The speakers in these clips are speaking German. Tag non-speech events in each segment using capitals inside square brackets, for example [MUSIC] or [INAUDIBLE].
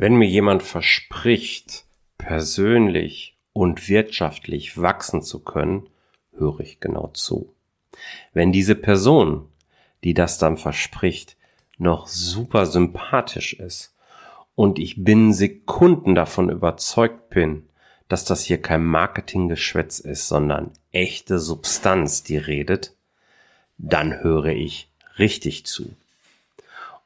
Wenn mir jemand verspricht, persönlich und wirtschaftlich wachsen zu können, höre ich genau zu. Wenn diese Person, die das dann verspricht, noch super sympathisch ist und ich binnen Sekunden davon überzeugt bin, dass das hier kein Marketinggeschwätz ist, sondern echte Substanz, die redet, dann höre ich richtig zu.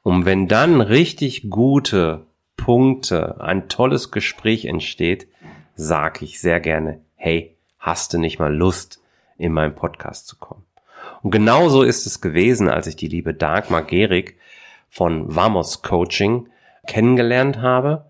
Und wenn dann richtig gute Punkte, ein tolles Gespräch entsteht, sage ich sehr gerne, hey, hast du nicht mal Lust, in meinen Podcast zu kommen? Und genauso ist es gewesen, als ich die liebe Dagmar Gerig von Vamos Coaching kennengelernt habe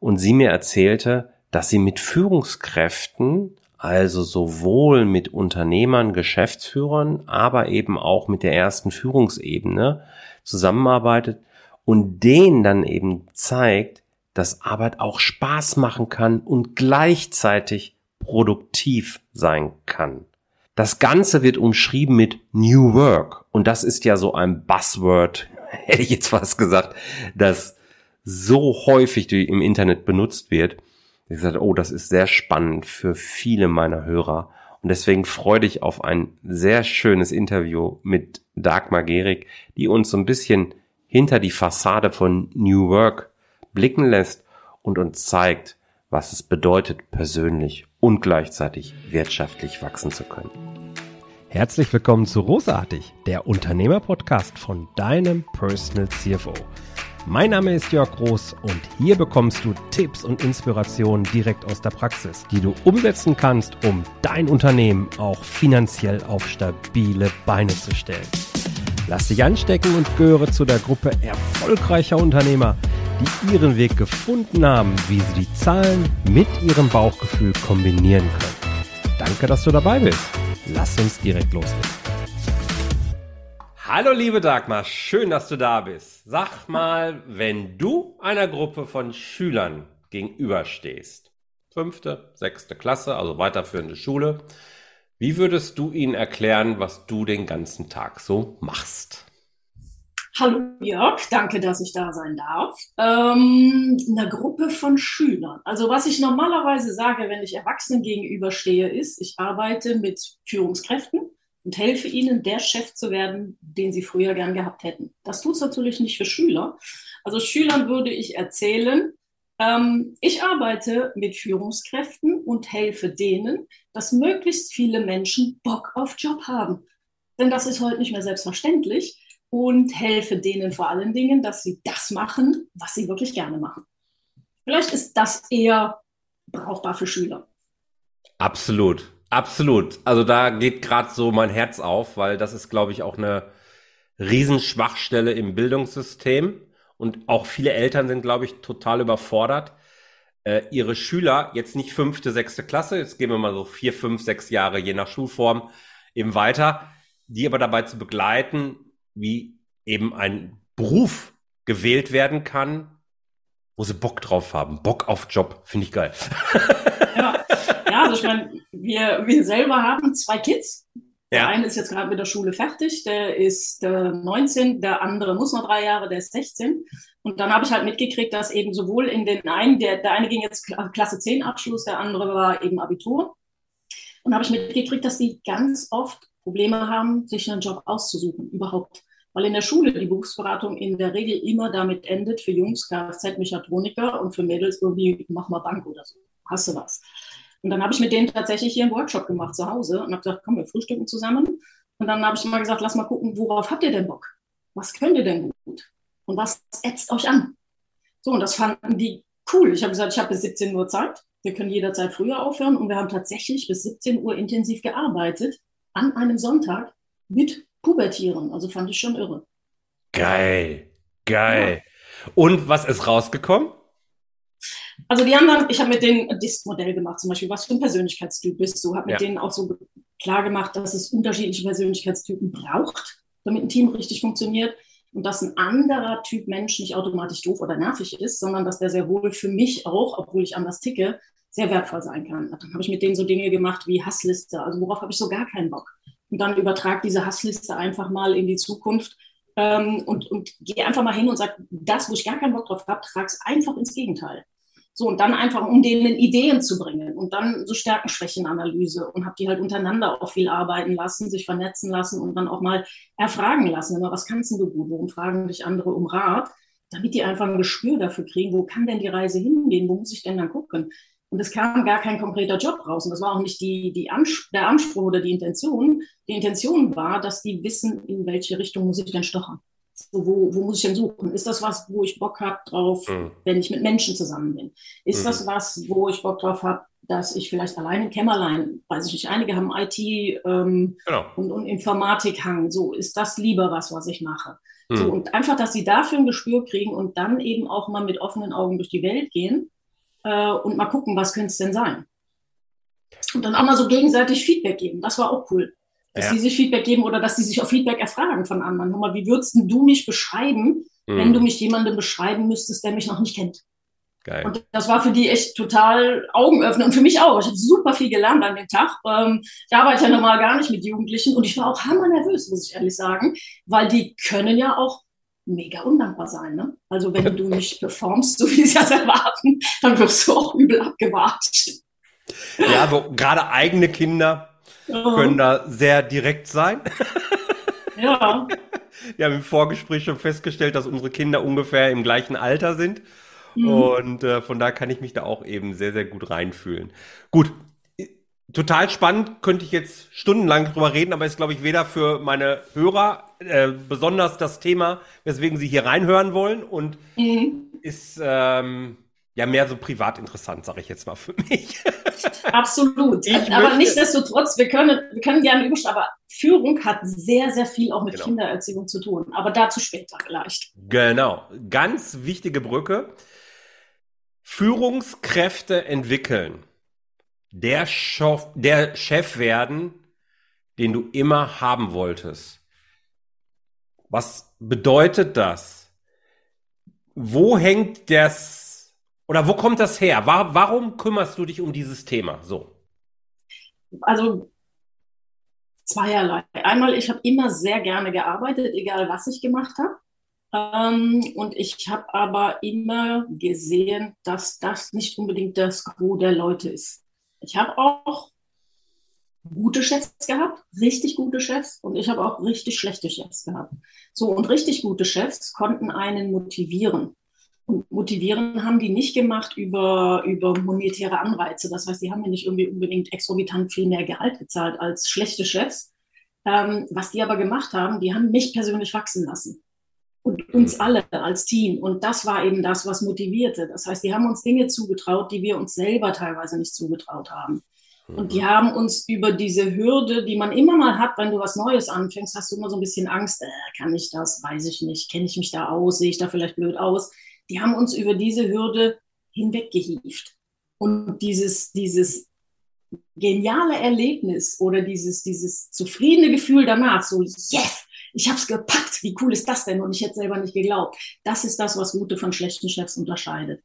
und sie mir erzählte, dass sie mit Führungskräften, also sowohl mit Unternehmern, Geschäftsführern, aber eben auch mit der ersten Führungsebene zusammenarbeitet und denen dann eben zeigt, dass Arbeit auch Spaß machen kann und gleichzeitig produktiv sein kann. Das Ganze wird umschrieben mit New Work und das ist ja so ein Buzzword, [LAUGHS] hätte ich jetzt fast gesagt, das so häufig im Internet benutzt wird. Ich gesagt, oh, das ist sehr spannend für viele meiner Hörer. Und deswegen freue dich auf ein sehr schönes Interview mit Dagmar Gerig, die uns so ein bisschen hinter die Fassade von New Work blicken lässt und uns zeigt, was es bedeutet, persönlich und gleichzeitig wirtschaftlich wachsen zu können. Herzlich willkommen zu Rosartig, der Unternehmerpodcast von deinem Personal CFO. Mein Name ist Jörg Groß und hier bekommst du Tipps und Inspirationen direkt aus der Praxis, die du umsetzen kannst, um dein Unternehmen auch finanziell auf stabile Beine zu stellen. Lass dich anstecken und gehöre zu der Gruppe erfolgreicher Unternehmer, die ihren Weg gefunden haben, wie sie die Zahlen mit ihrem Bauchgefühl kombinieren können. Danke, dass du dabei bist. Lass uns direkt loslegen. Hallo liebe Dagmar, schön, dass du da bist. Sag mal, wenn du einer Gruppe von Schülern gegenüberstehst, fünfte, sechste Klasse, also weiterführende Schule, wie würdest du ihnen erklären, was du den ganzen Tag so machst? Hallo Jörg, danke, dass ich da sein darf. Ähm, eine Gruppe von Schülern. Also was ich normalerweise sage, wenn ich Erwachsenen gegenüberstehe, ist, ich arbeite mit Führungskräften und helfe ihnen, der Chef zu werden, den sie früher gern gehabt hätten. Das tut es natürlich nicht für Schüler. Also Schülern würde ich erzählen, ähm, ich arbeite mit Führungskräften und helfe denen, dass möglichst viele Menschen Bock auf Job haben. Denn das ist heute nicht mehr selbstverständlich und helfe denen vor allen Dingen, dass sie das machen, was sie wirklich gerne machen. Vielleicht ist das eher brauchbar für Schüler. Absolut, absolut. Also da geht gerade so mein Herz auf, weil das ist, glaube ich, auch eine Riesenschwachstelle im Bildungssystem. Und auch viele Eltern sind, glaube ich, total überfordert, äh, ihre Schüler jetzt nicht fünfte, sechste Klasse, jetzt gehen wir mal so vier, fünf, sechs Jahre je nach Schulform eben weiter, die aber dabei zu begleiten, wie eben ein Beruf gewählt werden kann, wo sie Bock drauf haben. Bock auf Job, finde ich geil. Ja, ja also ich meine, wir, wir selber haben zwei Kids. Der eine ist jetzt gerade mit der Schule fertig, der ist äh, 19, der andere muss noch drei Jahre, der ist 16. Und dann habe ich halt mitgekriegt, dass eben sowohl in den einen, der, der eine ging jetzt Klasse 10 Abschluss, der andere war eben Abitur. Und habe ich mitgekriegt, dass die ganz oft Probleme haben, sich einen Job auszusuchen, überhaupt. Weil in der Schule die Berufsberatung in der Regel immer damit endet, für Jungs Kfz-Mechatroniker und für Mädels irgendwie, mach mal Bank oder so. Hast du was? Und dann habe ich mit denen tatsächlich hier einen Workshop gemacht zu Hause und habe gesagt, komm, wir frühstücken zusammen. Und dann habe ich mal gesagt, lass mal gucken, worauf habt ihr denn Bock? Was könnt ihr denn gut? Und was ätzt euch an? So, und das fanden die cool. Ich habe gesagt, ich habe bis 17 Uhr Zeit. Wir können jederzeit früher aufhören. Und wir haben tatsächlich bis 17 Uhr intensiv gearbeitet an einem Sonntag mit Pubertieren. Also fand ich schon irre. Geil, geil. Ja. Und was ist rausgekommen? Also die haben dann, ich habe mit denen ein Disk-Modell gemacht, zum Beispiel, was für ein Persönlichkeitstyp bist du, habe mit ja. denen auch so klar gemacht, dass es unterschiedliche Persönlichkeitstypen braucht, damit ein Team richtig funktioniert und dass ein anderer Typ Mensch nicht automatisch doof oder nervig ist, sondern dass der sehr wohl für mich auch, obwohl ich anders ticke, sehr wertvoll sein kann. Dann habe ich mit denen so Dinge gemacht wie Hassliste, also worauf habe ich so gar keinen Bock. Und dann übertrag diese Hassliste einfach mal in die Zukunft ähm, und, und geh einfach mal hin und sag, das, wo ich gar keinen Bock drauf habe, trag's einfach ins Gegenteil. So, und dann einfach, um denen Ideen zu bringen und dann so Stärken-Schwächen-Analyse und habe die halt untereinander auch viel arbeiten lassen, sich vernetzen lassen und dann auch mal erfragen lassen. Immer, was kannst du gut? Warum fragen dich andere um Rat? Damit die einfach ein Gespür dafür kriegen, wo kann denn die Reise hingehen? Wo muss ich denn dann gucken? Und es kam gar kein konkreter Job raus. Und das war auch nicht die, die Ans der Anspruch oder die Intention. Die Intention war, dass die wissen, in welche Richtung muss ich denn stochern. So, wo, wo muss ich denn suchen? Ist das was, wo ich Bock habe drauf, mhm. wenn ich mit Menschen zusammen bin? Ist mhm. das was, wo ich Bock drauf habe, dass ich vielleicht allein im Kämmerlein, weiß ich nicht, einige haben IT ähm, genau. und, und Informatik hang. So, ist das lieber was, was ich mache? Mhm. So, und einfach, dass sie dafür ein Gespür kriegen und dann eben auch mal mit offenen Augen durch die Welt gehen äh, und mal gucken, was könnte es denn sein? Und dann auch mal so gegenseitig Feedback geben. Das war auch cool. Dass ja. die sich Feedback geben oder dass die sich auch Feedback erfragen von anderen. Nochmal, wie würdest du mich beschreiben, mhm. wenn du mich jemandem beschreiben müsstest, der mich noch nicht kennt? Geil. Und das war für die echt total Augenöffner und für mich auch. Ich habe super viel gelernt an dem Tag. Ähm, ich arbeite ja normal gar nicht mit Jugendlichen und ich war auch hammer nervös, muss ich ehrlich sagen, weil die können ja auch mega undankbar sein. Ne? Also wenn du [LAUGHS] nicht performst, so wie sie das erwarten, dann wirst du auch übel abgewatscht. Ja, so gerade eigene Kinder oh. können da sehr direkt sein. Ja. [LAUGHS] Wir haben im Vorgespräch schon festgestellt, dass unsere Kinder ungefähr im gleichen Alter sind. Mhm. Und äh, von da kann ich mich da auch eben sehr, sehr gut reinfühlen. Gut, total spannend, könnte ich jetzt stundenlang drüber reden, aber ist, glaube ich, weder für meine Hörer äh, besonders das Thema, weswegen sie hier reinhören wollen und mhm. ist ähm, ja mehr so privat interessant, sage ich jetzt mal für mich. [LAUGHS] Absolut. Ich aber möchte, nichtsdestotrotz, wir können, wir können gerne üben, aber Führung hat sehr, sehr viel auch mit genau. Kindererziehung zu tun. Aber dazu später vielleicht. Genau. Ganz wichtige Brücke. Führungskräfte entwickeln der, Schof, der Chef werden, den du immer haben wolltest. Was bedeutet das? Wo hängt das oder wo kommt das her? Warum kümmerst du dich um dieses Thema so? Also zweierlei. Einmal, ich habe immer sehr gerne gearbeitet, egal was ich gemacht habe. Ähm, und ich habe aber immer gesehen, dass das nicht unbedingt das Gros der Leute ist. Ich habe auch gute Chefs gehabt, richtig gute Chefs und ich habe auch richtig schlechte Chefs gehabt. So, und richtig gute Chefs konnten einen motivieren. Und motivieren haben die nicht gemacht über, über monetäre Anreize. Das heißt, die haben mir nicht irgendwie unbedingt exorbitant viel mehr Gehalt gezahlt als schlechte Chefs. Ähm, was die aber gemacht haben, die haben mich persönlich wachsen lassen und uns alle als Team. Und das war eben das, was motivierte. Das heißt, die haben uns Dinge zugetraut, die wir uns selber teilweise nicht zugetraut haben. Und die haben uns über diese Hürde, die man immer mal hat, wenn du was Neues anfängst, hast du immer so ein bisschen Angst, äh, kann ich das, weiß ich nicht, kenne ich mich da aus, sehe ich da vielleicht blöd aus. Die haben uns über diese Hürde hinweggehieft. Und dieses, dieses geniale Erlebnis oder dieses, dieses zufriedene Gefühl danach, so, yes, ich habe es gepackt, wie cool ist das denn? Und ich hätte selber nicht geglaubt. Das ist das, was gute von schlechten Chefs unterscheidet.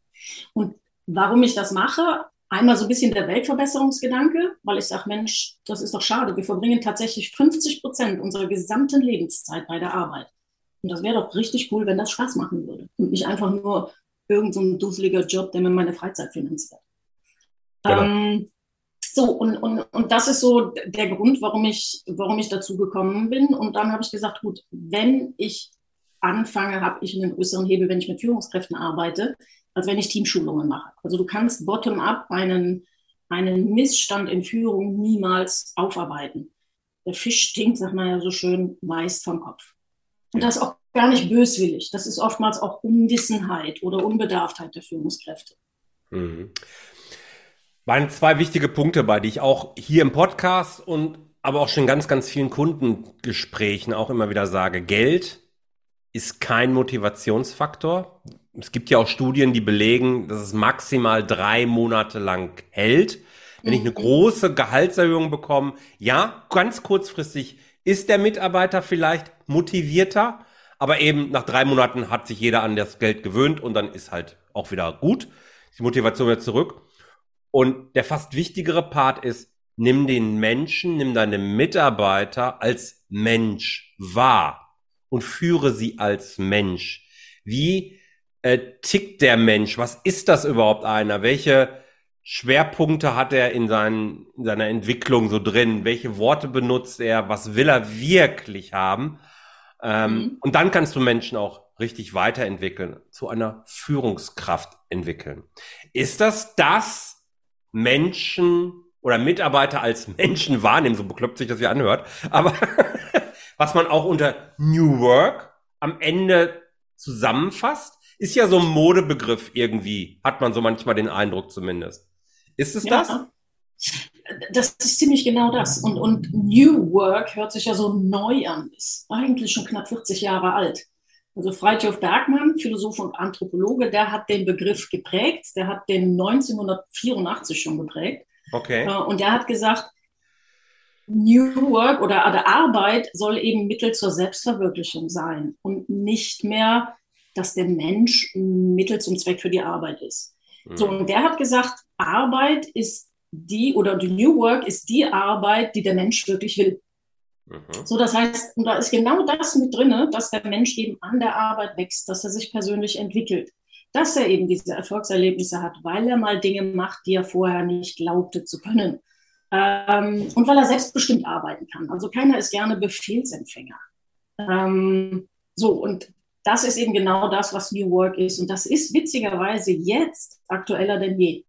Und warum ich das mache, einmal so ein bisschen der Weltverbesserungsgedanke, weil ich sage, Mensch, das ist doch schade. Wir verbringen tatsächlich 50 Prozent unserer gesamten Lebenszeit bei der Arbeit. Und das wäre doch richtig cool, wenn das Spaß machen würde. Und nicht einfach nur irgendein so dusseliger Job, der mir meine Freizeit finanziert. Genau. Ähm, so, und, und, und das ist so der Grund, warum ich, warum ich dazu gekommen bin. Und dann habe ich gesagt, gut, wenn ich anfange, habe ich einen größeren Hebel, wenn ich mit Führungskräften arbeite, als wenn ich Teamschulungen mache. Also du kannst bottom-up einen, einen Missstand in Führung niemals aufarbeiten. Der Fisch stinkt, sagt man ja so schön, meist vom Kopf. Und das ist auch gar nicht böswillig. Das ist oftmals auch Unwissenheit oder Unbedarftheit der Führungskräfte. Mhm waren zwei wichtige Punkte bei, die ich auch hier im Podcast und aber auch schon ganz, ganz vielen Kundengesprächen auch immer wieder sage. Geld ist kein Motivationsfaktor. Es gibt ja auch Studien, die belegen, dass es maximal drei Monate lang hält. Wenn ich eine mhm. große Gehaltserhöhung bekomme, ja, ganz kurzfristig ist der Mitarbeiter vielleicht motivierter, aber eben nach drei Monaten hat sich jeder an das Geld gewöhnt und dann ist halt auch wieder gut. Die Motivation wieder zurück. Und der fast wichtigere Part ist, nimm den Menschen, nimm deine Mitarbeiter als Mensch wahr und führe sie als Mensch. Wie äh, tickt der Mensch? Was ist das überhaupt einer? Welche Schwerpunkte hat er in, seinen, in seiner Entwicklung so drin? Welche Worte benutzt er? Was will er wirklich haben? Ähm, mhm. Und dann kannst du Menschen auch richtig weiterentwickeln, zu einer Führungskraft entwickeln. Ist das das Menschen oder Mitarbeiter als Menschen wahrnehmen, so bekloppt sich das ja anhört, aber [LAUGHS] was man auch unter New Work am Ende zusammenfasst, ist ja so ein Modebegriff irgendwie, hat man so manchmal den Eindruck zumindest. Ist es ja. das? Das ist ziemlich genau das. Und, und New Work hört sich ja so neu an, ist eigentlich schon knapp 40 Jahre alt. Also Freitjof Bergmann, Philosoph und Anthropologe, der hat den Begriff geprägt. Der hat den 1984 schon geprägt. Okay. Äh, und der hat gesagt, New Work oder Arbeit soll eben Mittel zur Selbstverwirklichung sein und nicht mehr, dass der Mensch Mittel zum Zweck für die Arbeit ist. Mhm. So, und der hat gesagt, Arbeit ist die oder die New Work ist die Arbeit, die der Mensch wirklich will. Mhm. So, das heißt, und da ist genau das mit drin, dass der Mensch eben an der Arbeit wächst, dass er sich persönlich entwickelt, dass er eben diese Erfolgserlebnisse hat, weil er mal Dinge macht, die er vorher nicht glaubte zu können. Ähm, und weil er selbstbestimmt arbeiten kann. Also keiner ist gerne Befehlsempfänger. Ähm, so, und das ist eben genau das, was New Work ist. Und das ist witzigerweise jetzt aktueller denn je.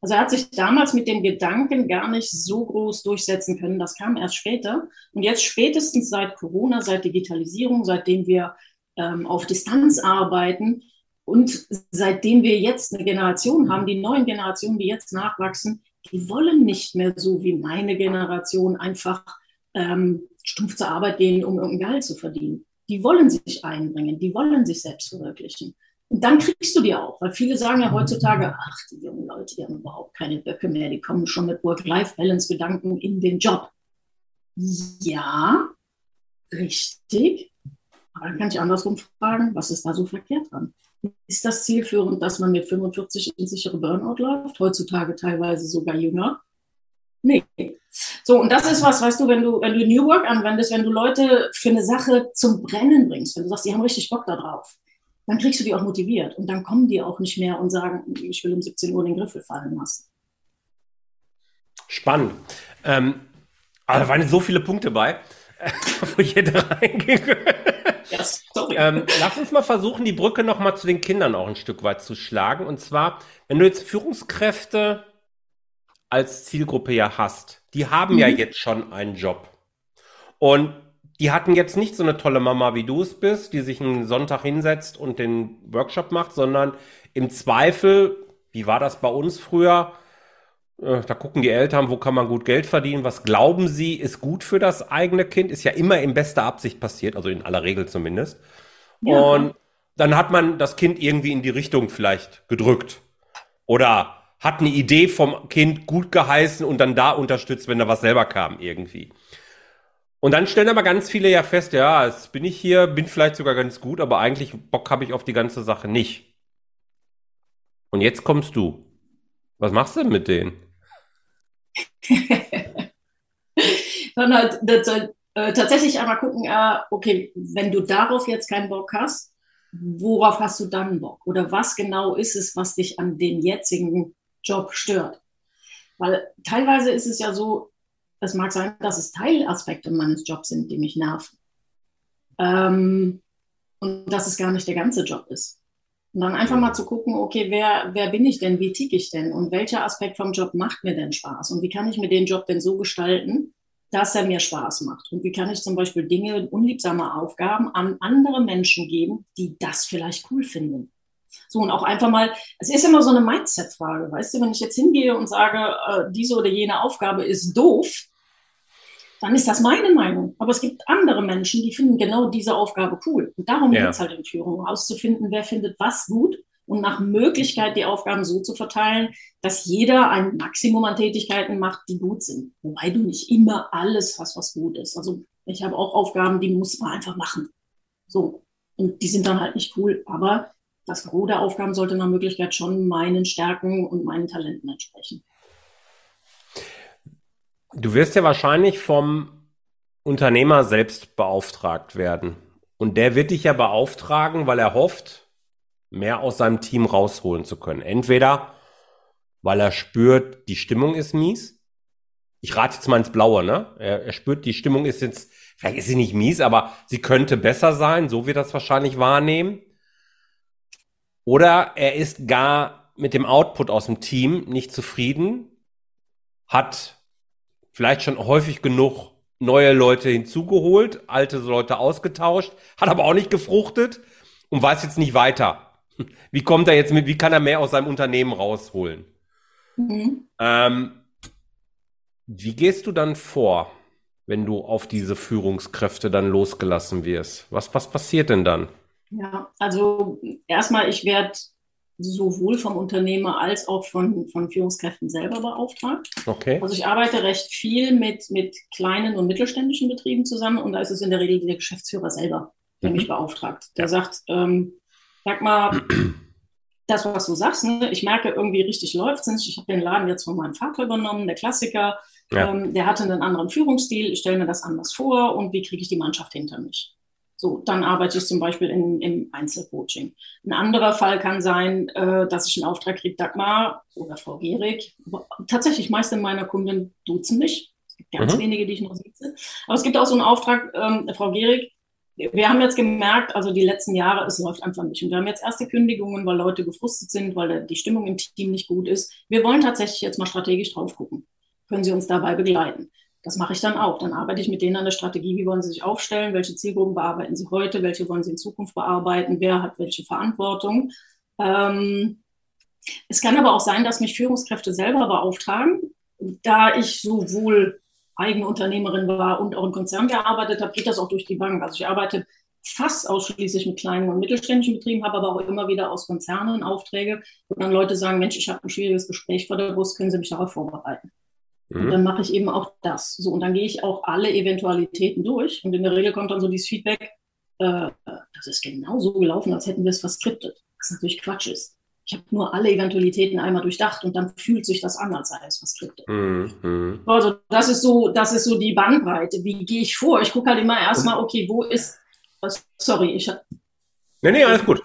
Also er hat sich damals mit dem Gedanken gar nicht so groß durchsetzen können. Das kam erst später. Und jetzt spätestens seit Corona, seit Digitalisierung, seitdem wir ähm, auf Distanz arbeiten und seitdem wir jetzt eine Generation haben, die neuen Generationen, die jetzt nachwachsen, die wollen nicht mehr so wie meine Generation einfach ähm, stumpf zur Arbeit gehen, um irgendein Gehalt zu verdienen. Die wollen sich einbringen, die wollen sich selbst verwirklichen. Und dann kriegst du die auch, weil viele sagen ja heutzutage, ach, die jungen Leute, die haben überhaupt keine Böcke mehr, die kommen schon mit Work-Life-Balance-Gedanken in den Job. Ja, richtig. Aber dann kann ich andersrum fragen, was ist da so verkehrt dran? Ist das zielführend, dass man mit 45 in sichere Burnout läuft? Heutzutage teilweise sogar jünger? Nee. So, und das ist was, weißt du, wenn du, wenn du New Work anwendest, wenn du Leute für eine Sache zum Brennen bringst, wenn du sagst, die haben richtig Bock da drauf, dann kriegst du die auch motiviert. Und dann kommen die auch nicht mehr und sagen, ich will um 17 Uhr den Griffel fallen lassen. Spannend. Ähm, aber da waren so viele Punkte bei, [LAUGHS] wo ich hätte reingehen können. Ja, sorry. Ähm, lass uns mal versuchen, die Brücke noch mal zu den Kindern auch ein Stück weit zu schlagen. Und zwar, wenn du jetzt Führungskräfte als Zielgruppe ja hast, die haben mhm. ja jetzt schon einen Job. Und die hatten jetzt nicht so eine tolle Mama, wie du es bist, die sich einen Sonntag hinsetzt und den Workshop macht, sondern im Zweifel, wie war das bei uns früher? Äh, da gucken die Eltern, wo kann man gut Geld verdienen? Was glauben sie, ist gut für das eigene Kind? Ist ja immer in bester Absicht passiert, also in aller Regel zumindest. Ja. Und dann hat man das Kind irgendwie in die Richtung vielleicht gedrückt. Oder hat eine Idee vom Kind gut geheißen und dann da unterstützt, wenn da was selber kam irgendwie. Und dann stellen aber ganz viele ja fest, ja, jetzt bin ich hier, bin vielleicht sogar ganz gut, aber eigentlich Bock habe ich auf die ganze Sache nicht. Und jetzt kommst du. Was machst du denn mit denen? [LAUGHS] Dann halt das, äh, tatsächlich einmal gucken, äh, okay, wenn du darauf jetzt keinen Bock hast, worauf hast du dann Bock? Oder was genau ist es, was dich an dem jetzigen Job stört? Weil teilweise ist es ja so, es mag sein, dass es Teilaspekte meines Jobs sind, die mich nerven. Ähm, und dass es gar nicht der ganze Job ist. Und dann einfach mal zu gucken, okay, wer, wer bin ich denn, wie ticke ich denn und welcher Aspekt vom Job macht mir denn Spaß und wie kann ich mir den Job denn so gestalten, dass er mir Spaß macht und wie kann ich zum Beispiel Dinge, unliebsame Aufgaben an andere Menschen geben, die das vielleicht cool finden. So, und auch einfach mal, es ist immer so eine Mindset-Frage, weißt du, wenn ich jetzt hingehe und sage, äh, diese oder jene Aufgabe ist doof, dann ist das meine Meinung. Aber es gibt andere Menschen, die finden genau diese Aufgabe cool. Und darum ja. geht es halt in Führung, herauszufinden, wer findet was gut und nach Möglichkeit die Aufgaben so zu verteilen, dass jeder ein Maximum an Tätigkeiten macht, die gut sind. Wobei du nicht immer alles hast, was gut ist. Also ich habe auch Aufgaben, die muss man einfach machen. So. Und die sind dann halt nicht cool. Aber das Gros der Aufgaben sollte nach Möglichkeit schon meinen Stärken und meinen Talenten entsprechen. Du wirst ja wahrscheinlich vom Unternehmer selbst beauftragt werden. Und der wird dich ja beauftragen, weil er hofft, mehr aus seinem Team rausholen zu können. Entweder, weil er spürt, die Stimmung ist mies. Ich rate jetzt mal ins Blaue, ne? Er, er spürt, die Stimmung ist jetzt, vielleicht ist sie nicht mies, aber sie könnte besser sein, so wird das wahrscheinlich wahrnehmen. Oder er ist gar mit dem Output aus dem Team nicht zufrieden, hat vielleicht schon häufig genug neue Leute hinzugeholt, alte Leute ausgetauscht, hat aber auch nicht gefruchtet und weiß jetzt nicht weiter. [LAUGHS] Wie kommt er jetzt mit, wie kann er mehr aus seinem Unternehmen rausholen? Mhm. Ähm, wie gehst du dann vor, wenn du auf diese Führungskräfte dann losgelassen wirst? Was, was passiert denn dann? Ja, also erstmal, ich werde sowohl vom Unternehmer als auch von, von Führungskräften selber beauftragt. Okay. Also ich arbeite recht viel mit, mit kleinen und mittelständischen Betrieben zusammen und da ist es in der Regel der Geschäftsführer selber, der mhm. mich beauftragt. Der sagt, ähm, sag mal, das, was du sagst, ne? ich merke irgendwie richtig läuft es nicht. Ich habe den Laden jetzt von meinem Vater übernommen, der Klassiker. Ja. Ähm, der hatte einen anderen Führungsstil. Ich stelle mir das anders vor und wie kriege ich die Mannschaft hinter mich? So, dann arbeite ich zum Beispiel in, im Einzelcoaching. Ein anderer Fall kann sein, äh, dass ich einen Auftrag kriege, Dagmar oder Frau Gehrig. Tatsächlich, meiste meiner Kunden duzen mich. Es gibt ganz mhm. wenige, die ich noch sitze. Aber es gibt auch so einen Auftrag, ähm, Frau Gehrig, wir haben jetzt gemerkt, also die letzten Jahre, es läuft einfach nicht. Und wir haben jetzt erste Kündigungen, weil Leute gefrustet sind, weil die Stimmung im Team nicht gut ist. Wir wollen tatsächlich jetzt mal strategisch drauf gucken. Können Sie uns dabei begleiten? Das mache ich dann auch. Dann arbeite ich mit denen an der Strategie, wie wollen sie sich aufstellen, welche Zielgruppen bearbeiten sie heute, welche wollen sie in Zukunft bearbeiten, wer hat welche Verantwortung. Ähm, es kann aber auch sein, dass mich Führungskräfte selber beauftragen. Da ich sowohl eigene Unternehmerin war und auch im Konzern gearbeitet habe, geht das auch durch die Bank. Also ich arbeite fast ausschließlich mit kleinen und mittelständischen Betrieben, habe aber auch immer wieder aus Konzernen Aufträge, wo dann Leute sagen, Mensch, ich habe ein schwieriges Gespräch vor der Brust, können Sie mich darauf vorbereiten? Und mhm. dann mache ich eben auch das. So, und dann gehe ich auch alle Eventualitäten durch. Und in der Regel kommt dann so dieses Feedback, äh, das ist genau so gelaufen, als hätten wir es verskriptet. Was natürlich Quatsch ist. Ich habe nur alle Eventualitäten einmal durchdacht und dann fühlt sich das an, als sei es verskriptet. Mhm. Also das ist so, das ist so die Bandbreite. Wie gehe ich vor? Ich gucke halt immer erstmal, okay, wo ist, was, sorry, ich habe. Nee, nee, alles gut. [LAUGHS]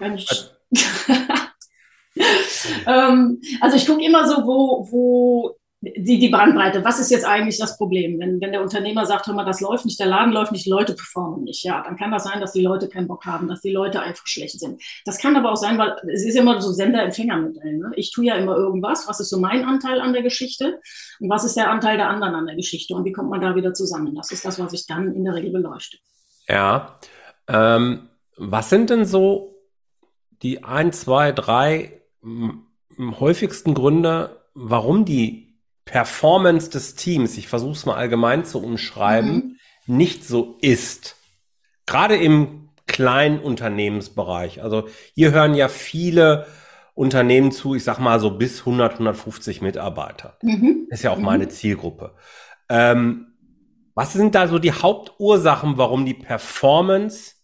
ähm, also ich gucke immer so, wo, wo die, die Bandbreite. Was ist jetzt eigentlich das Problem? Wenn, wenn der Unternehmer sagt, hör mal, das läuft nicht, der Laden läuft nicht, Leute performen nicht. Ja, dann kann das sein, dass die Leute keinen Bock haben, dass die Leute einfach schlecht sind. Das kann aber auch sein, weil es ist immer so Sender-Empfänger-Modell. Ne? Ich tue ja immer irgendwas. Was ist so mein Anteil an der Geschichte? Und was ist der Anteil der anderen an der Geschichte? Und wie kommt man da wieder zusammen? Das ist das, was ich dann in der Regel beleuchte. Ja. Ähm, was sind denn so die ein, zwei, drei häufigsten Gründe, warum die Performance des Teams, ich versuche es mal allgemein zu umschreiben, mhm. nicht so ist. Gerade im kleinen Unternehmensbereich. Also hier hören ja viele Unternehmen zu, ich sag mal so bis 100, 150 Mitarbeiter. Mhm. Ist ja auch mhm. meine Zielgruppe. Ähm, was sind da so die Hauptursachen, warum die Performance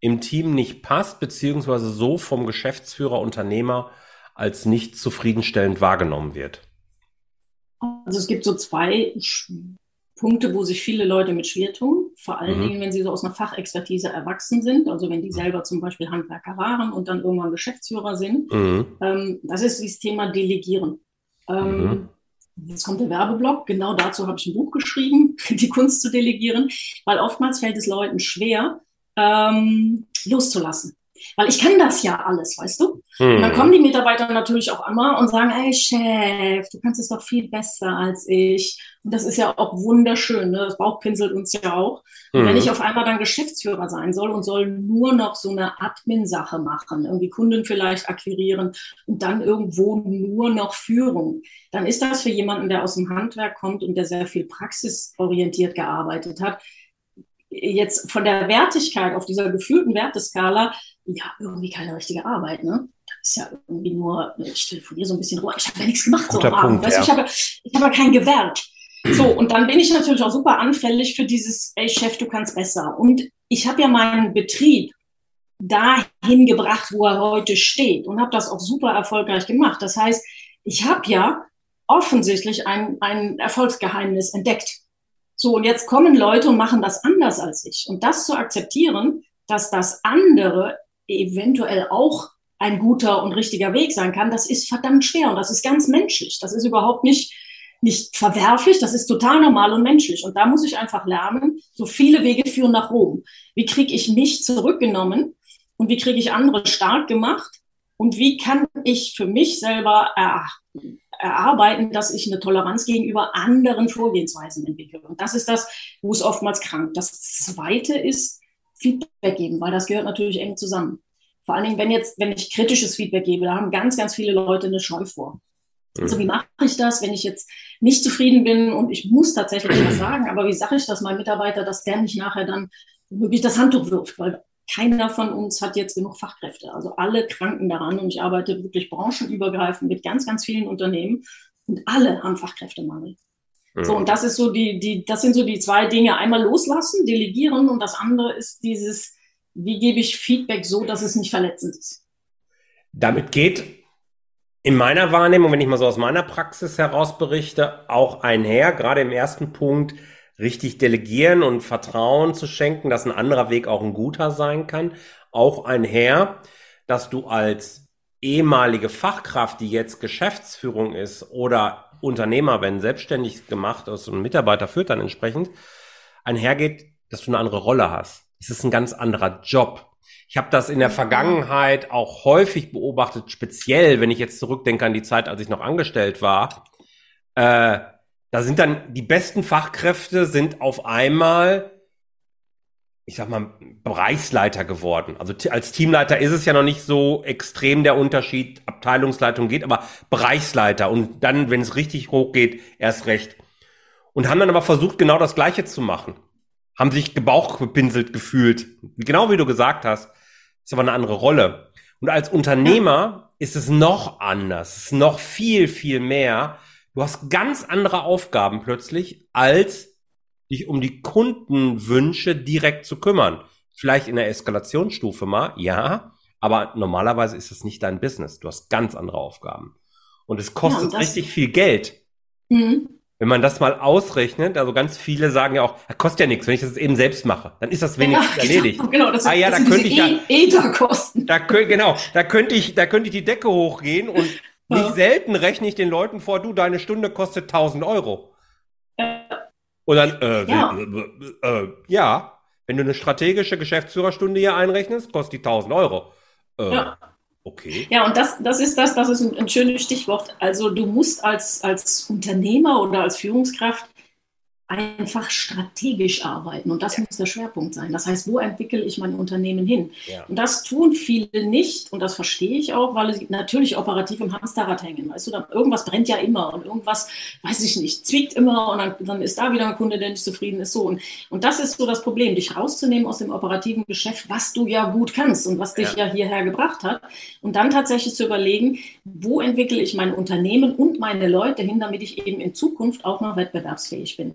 im Team nicht passt, beziehungsweise so vom Geschäftsführer, Unternehmer als nicht zufriedenstellend wahrgenommen wird? Also es gibt so zwei Punkte, wo sich viele Leute mit schwer tun. Vor allen mhm. Dingen, wenn sie so aus einer Fachexpertise erwachsen sind, also wenn die selber zum Beispiel Handwerker waren und dann irgendwann Geschäftsführer sind. Mhm. Ähm, das ist das Thema Delegieren. Ähm, mhm. Jetzt kommt der Werbeblock. Genau dazu habe ich ein Buch geschrieben, [LAUGHS] die Kunst zu delegieren, weil oftmals fällt es Leuten schwer, ähm, loszulassen. Weil ich kann das ja alles, weißt du? Hm. Und dann hm. kommen die Mitarbeiter natürlich auch immer und sagen, hey Chef, du kannst es doch viel besser als ich. Und das ist ja auch wunderschön, ne? das Bauchpinselt uns ja auch. Und hm. wenn ich auf einmal dann Geschäftsführer sein soll und soll nur noch so eine Admin-Sache machen, irgendwie Kunden vielleicht akquirieren und dann irgendwo nur noch Führung, dann ist das für jemanden, der aus dem Handwerk kommt und der sehr viel praxisorientiert gearbeitet hat, jetzt von der Wertigkeit auf dieser gefühlten Werteskala ja irgendwie keine richtige Arbeit, ne? Das ist ja irgendwie nur, ich telefoniere so ein bisschen rum, ich habe ja nichts gemacht Guter so am Abend. Weißt, ja. Ich habe ich habe kein Gewerk. So, und dann bin ich natürlich auch super anfällig für dieses, ey Chef, du kannst besser. Und ich habe ja meinen Betrieb dahin gebracht, wo er heute steht und habe das auch super erfolgreich gemacht. Das heißt, ich habe ja offensichtlich ein, ein Erfolgsgeheimnis entdeckt. So, und jetzt kommen Leute und machen das anders als ich. Und das zu akzeptieren, dass das andere eventuell auch ein guter und richtiger Weg sein kann, das ist verdammt schwer und das ist ganz menschlich. Das ist überhaupt nicht, nicht verwerflich, das ist total normal und menschlich. Und da muss ich einfach lernen, so viele Wege führen nach Rom. Wie kriege ich mich zurückgenommen und wie kriege ich andere stark gemacht und wie kann ich für mich selber er, erarbeiten, dass ich eine Toleranz gegenüber anderen Vorgehensweisen entwickle. Und das ist das, wo es oftmals krankt. Das Zweite ist Feedback geben, weil das gehört natürlich eng zusammen. Vor allen Dingen, wenn jetzt, wenn ich kritisches Feedback gebe, da haben ganz, ganz viele Leute eine Scheu vor. Also wie mache ich das, wenn ich jetzt nicht zufrieden bin und ich muss tatsächlich was sagen, aber wie sage ich das meinem Mitarbeiter, dass der nicht nachher dann wirklich das Handtuch wirft, weil keiner von uns hat jetzt genug Fachkräfte. Also alle kranken daran und ich arbeite wirklich branchenübergreifend mit ganz, ganz vielen Unternehmen und alle haben Fachkräftemangel. So, und das ist so die, die, das sind so die zwei Dinge. Einmal loslassen, delegieren und das andere ist dieses, wie gebe ich Feedback so, dass es nicht verletzend ist. Damit geht in meiner Wahrnehmung, wenn ich mal so aus meiner Praxis heraus berichte, auch einher, gerade im ersten Punkt, richtig delegieren und Vertrauen zu schenken, dass ein anderer Weg auch ein guter sein kann, auch einher, dass du als ehemalige Fachkraft, die jetzt Geschäftsführung ist oder Unternehmer, wenn selbstständig gemacht ist und Mitarbeiter führt dann entsprechend, einhergeht, dass du eine andere Rolle hast. Es ist ein ganz anderer Job. Ich habe das in der Vergangenheit auch häufig beobachtet, speziell wenn ich jetzt zurückdenke an die Zeit, als ich noch angestellt war. Äh, da sind dann die besten Fachkräfte sind auf einmal, ich sag mal, Bereichsleiter geworden. Also als Teamleiter ist es ja noch nicht so extrem der Unterschied, Abteilungsleitung geht, aber Bereichsleiter und dann, wenn es richtig hoch geht, erst recht. Und haben dann aber versucht, genau das Gleiche zu machen. Haben sich gebauchgepinselt gefühlt. Genau wie du gesagt hast. Ist aber eine andere Rolle. Und als Unternehmer ist es noch anders. Es ist noch viel, viel mehr Du hast ganz andere Aufgaben plötzlich, als dich um die Kundenwünsche direkt zu kümmern. Vielleicht in der Eskalationsstufe mal, ja, aber normalerweise ist es nicht dein Business. Du hast ganz andere Aufgaben. Und es kostet ja, richtig viel Geld. Mhm. Wenn man das mal ausrechnet, also ganz viele sagen ja auch, das kostet ja nichts, wenn ich das eben selbst mache, dann ist das wenigstens ja, erledigt. Genau, genau das, ah ja, das da könnte ich ja, ETA-Kosten. Da, genau, da könnte ich, da könnte ich die Decke hochgehen und nicht selten rechne ich den Leuten vor, du, deine Stunde kostet 1000 Euro. Ja. Und dann, äh, ja. Äh, äh, ja, wenn du eine strategische Geschäftsführerstunde hier einrechnest, kostet die 1000 Euro. Äh, ja. Okay. Ja, und das, das ist das, das ist ein, ein schönes Stichwort. Also du musst als, als Unternehmer oder als Führungskraft einfach strategisch arbeiten. Und das ja. muss der Schwerpunkt sein. Das heißt, wo entwickle ich mein Unternehmen hin? Ja. Und das tun viele nicht. Und das verstehe ich auch, weil sie natürlich operativ im Hamsterrad hängen. Weißt du, dann, irgendwas brennt ja immer und irgendwas, weiß ich nicht, zwickt immer und dann, dann ist da wieder ein Kunde, der nicht zufrieden ist. So. Und, und das ist so das Problem, dich rauszunehmen aus dem operativen Geschäft, was du ja gut kannst und was dich ja, ja hierher gebracht hat. Und dann tatsächlich zu überlegen, wo entwickle ich mein Unternehmen und meine Leute hin, damit ich eben in Zukunft auch noch wettbewerbsfähig bin.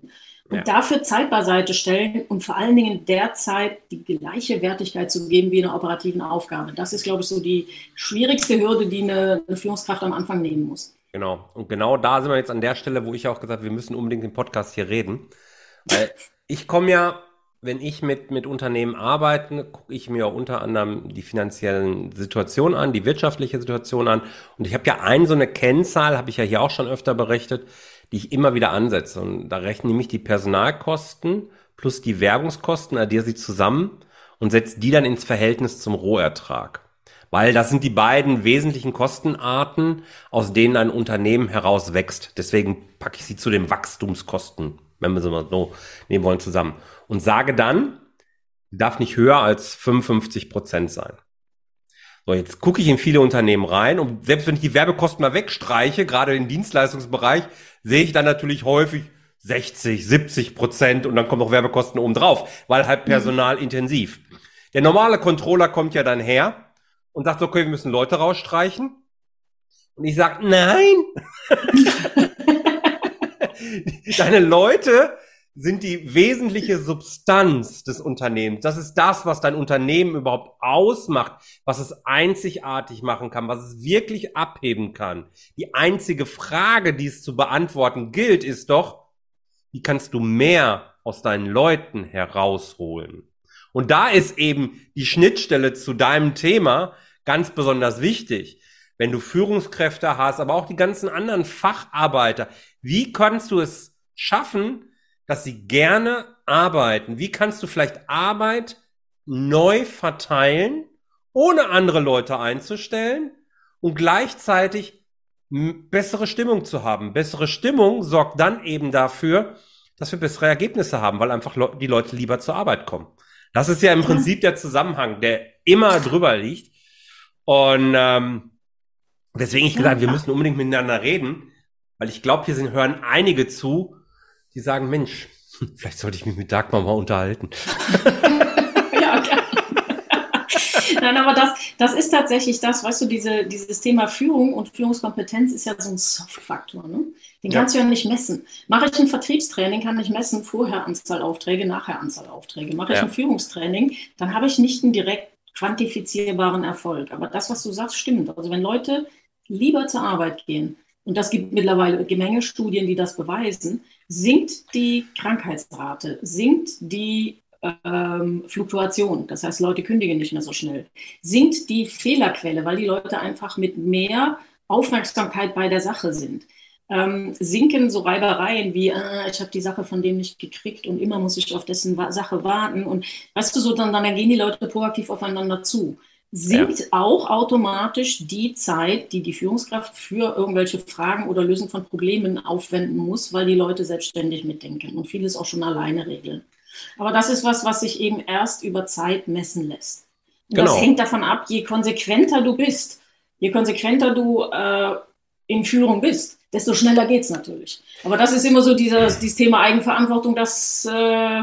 Und ja. dafür Zeit beiseite stellen und vor allen Dingen derzeit die gleiche Wertigkeit zu geben wie in einer operativen Aufgabe. Das ist, glaube ich, so die schwierigste Hürde, die eine, eine Führungskraft am Anfang nehmen muss. Genau. Und genau da sind wir jetzt an der Stelle, wo ich auch gesagt habe, wir müssen unbedingt den Podcast hier reden. Weil [LAUGHS] ich komme ja, wenn ich mit, mit Unternehmen arbeite, gucke ich mir auch unter anderem die finanziellen Situationen an, die wirtschaftliche Situation an. Und ich habe ja ein so eine Kennzahl, habe ich ja hier auch schon öfter berichtet die ich immer wieder ansetze. Und da rechne ich die Personalkosten plus die Werbungskosten, addiere sie zusammen und setze die dann ins Verhältnis zum Rohertrag. Weil das sind die beiden wesentlichen Kostenarten, aus denen ein Unternehmen heraus wächst. Deswegen packe ich sie zu den Wachstumskosten, wenn wir sie mal so nehmen wollen, zusammen. Und sage dann, darf nicht höher als 55 Prozent sein. So, jetzt gucke ich in viele Unternehmen rein und selbst wenn ich die Werbekosten mal wegstreiche, gerade im Dienstleistungsbereich, sehe ich dann natürlich häufig 60, 70 Prozent und dann kommen noch Werbekosten oben drauf, weil halt mhm. personalintensiv. Der normale Controller kommt ja dann her und sagt, okay, wir müssen Leute rausstreichen. Und ich sage, nein. [LAUGHS] [LAUGHS] Deine Leute sind die wesentliche Substanz des Unternehmens. Das ist das, was dein Unternehmen überhaupt ausmacht, was es einzigartig machen kann, was es wirklich abheben kann. Die einzige Frage, die es zu beantworten gilt, ist doch, wie kannst du mehr aus deinen Leuten herausholen? Und da ist eben die Schnittstelle zu deinem Thema ganz besonders wichtig. Wenn du Führungskräfte hast, aber auch die ganzen anderen Facharbeiter, wie kannst du es schaffen, dass sie gerne arbeiten? Wie kannst du vielleicht Arbeit neu verteilen, ohne andere Leute einzustellen und gleichzeitig bessere Stimmung zu haben? Bessere Stimmung sorgt dann eben dafür, dass wir bessere Ergebnisse haben, weil einfach die Leute lieber zur Arbeit kommen. Das ist ja im Prinzip der Zusammenhang, der immer drüber liegt. Und ähm, deswegen ich gesagt, wir müssen unbedingt miteinander reden, weil ich glaube, hier sind, hören einige zu, die sagen, Mensch, [LAUGHS] vielleicht sollte ich mich mit Dagmar mal unterhalten. [LAUGHS] ja, klar. Nein, aber das, das ist tatsächlich das, weißt du, diese, dieses Thema Führung und Führungskompetenz ist ja so ein Soft-Faktor. Ne? Den ja. kannst du ja nicht messen. Mache ich ein Vertriebstraining, kann ich messen, vorher Anzahl Aufträge, nachher Anzahl Aufträge. Mache ich ja. ein Führungstraining, dann habe ich nicht einen direkt quantifizierbaren Erfolg. Aber das, was du sagst, stimmt. Also wenn Leute lieber zur Arbeit gehen, und das gibt mittlerweile eine Menge Studien, die das beweisen, sinkt die Krankheitsrate, sinkt die ähm, Fluktuation, das heißt, Leute kündigen nicht mehr so schnell, sinkt die Fehlerquelle, weil die Leute einfach mit mehr Aufmerksamkeit bei der Sache sind. Ähm, sinken so Reibereien wie, äh, ich habe die Sache von dem nicht gekriegt und immer muss ich auf dessen Sache warten. Und weißt du, so dann, dann gehen die Leute proaktiv aufeinander zu. Sinkt ja. auch automatisch die Zeit, die die Führungskraft für irgendwelche Fragen oder Lösung von Problemen aufwenden muss, weil die Leute selbstständig mitdenken und vieles auch schon alleine regeln. Aber das ist was, was sich eben erst über Zeit messen lässt. Genau. Das hängt davon ab, je konsequenter du bist, je konsequenter du äh, in Führung bist, desto schneller geht es natürlich. Aber das ist immer so dieses, dieses Thema Eigenverantwortung, das äh,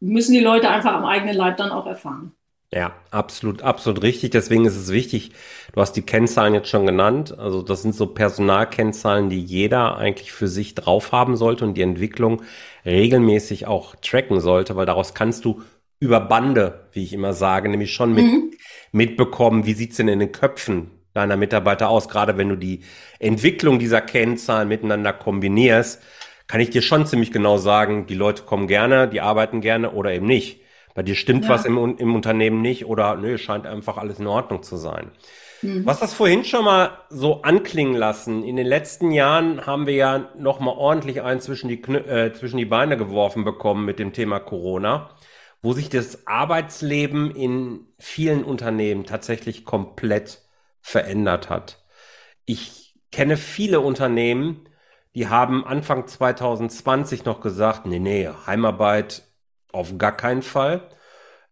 müssen die Leute einfach am eigenen Leib dann auch erfahren. Ja, absolut, absolut richtig. Deswegen ist es wichtig, du hast die Kennzahlen jetzt schon genannt. Also das sind so Personalkennzahlen, die jeder eigentlich für sich drauf haben sollte und die Entwicklung regelmäßig auch tracken sollte, weil daraus kannst du über Bande, wie ich immer sage, nämlich schon mit, mhm. mitbekommen, wie sieht's denn in den Köpfen deiner Mitarbeiter aus. Gerade wenn du die Entwicklung dieser Kennzahlen miteinander kombinierst, kann ich dir schon ziemlich genau sagen, die Leute kommen gerne, die arbeiten gerne oder eben nicht. Bei dir stimmt ja. was im, im Unternehmen nicht oder nö, scheint einfach alles in Ordnung zu sein. Mhm. Was das vorhin schon mal so anklingen lassen. In den letzten Jahren haben wir ja noch mal ordentlich einen zwischen die, äh, zwischen die Beine geworfen bekommen mit dem Thema Corona, wo sich das Arbeitsleben in vielen Unternehmen tatsächlich komplett verändert hat. Ich kenne viele Unternehmen, die haben Anfang 2020 noch gesagt, nee, nee, Heimarbeit auf gar keinen Fall.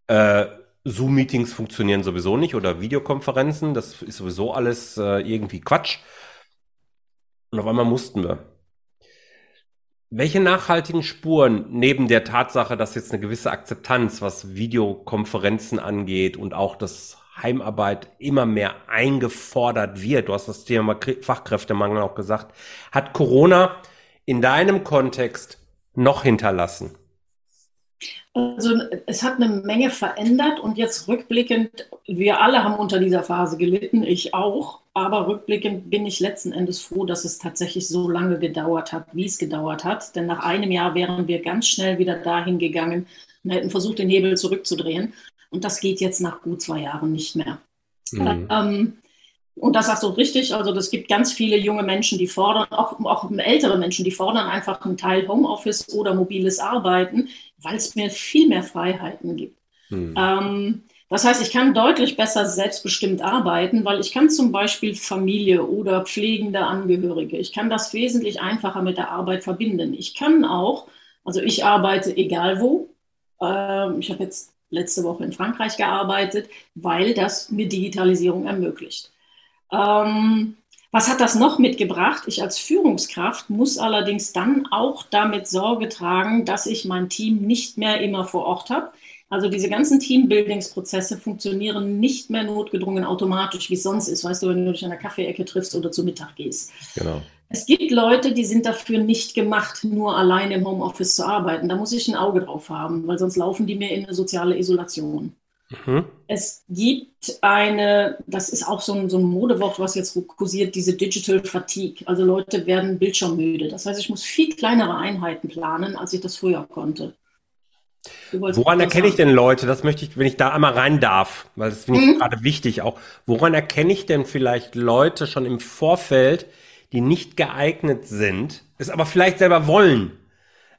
Äh, Zoom-Meetings funktionieren sowieso nicht oder Videokonferenzen. Das ist sowieso alles äh, irgendwie Quatsch. Und auf einmal mussten wir. Welche nachhaltigen Spuren neben der Tatsache, dass jetzt eine gewisse Akzeptanz, was Videokonferenzen angeht und auch das Heimarbeit immer mehr eingefordert wird, du hast das Thema Fachkräftemangel auch gesagt, hat Corona in deinem Kontext noch hinterlassen? Also es hat eine Menge verändert und jetzt rückblickend, wir alle haben unter dieser Phase gelitten, ich auch, aber rückblickend bin ich letzten Endes froh, dass es tatsächlich so lange gedauert hat, wie es gedauert hat. Denn nach einem Jahr wären wir ganz schnell wieder dahin gegangen und hätten versucht, den Hebel zurückzudrehen. Und das geht jetzt nach gut zwei Jahren nicht mehr. Mhm. Ähm, und das sagst du richtig, also es gibt ganz viele junge Menschen, die fordern, auch, auch ältere Menschen, die fordern einfach einen Teil Homeoffice oder mobiles Arbeiten, weil es mir viel mehr Freiheiten gibt. Hm. Ähm, das heißt, ich kann deutlich besser selbstbestimmt arbeiten, weil ich kann zum Beispiel Familie oder pflegende Angehörige, ich kann das wesentlich einfacher mit der Arbeit verbinden. Ich kann auch, also ich arbeite egal wo. Ähm, ich habe jetzt letzte Woche in Frankreich gearbeitet, weil das mir Digitalisierung ermöglicht. Ähm, was hat das noch mitgebracht? Ich als Führungskraft muss allerdings dann auch damit Sorge tragen, dass ich mein Team nicht mehr immer vor Ort habe. Also diese ganzen Teambuildingsprozesse funktionieren nicht mehr notgedrungen automatisch, wie es sonst ist, weißt du, wenn du dich an der Kaffeeecke triffst oder zu Mittag gehst. Genau. Es gibt Leute, die sind dafür nicht gemacht, nur allein im Homeoffice zu arbeiten. Da muss ich ein Auge drauf haben, weil sonst laufen die mir in eine soziale Isolation. Mhm. Es gibt eine, das ist auch so ein, so ein Modewort, was jetzt kursiert, diese Digital Fatigue. Also Leute werden bildschirmmüde. Das heißt, ich muss viel kleinere Einheiten planen, als ich das früher konnte. Woran erkenne ich denn Leute, das möchte ich, wenn ich da einmal rein darf, weil das finde ich mhm. gerade wichtig auch, woran erkenne ich denn vielleicht Leute schon im Vorfeld, die nicht geeignet sind, es aber vielleicht selber wollen,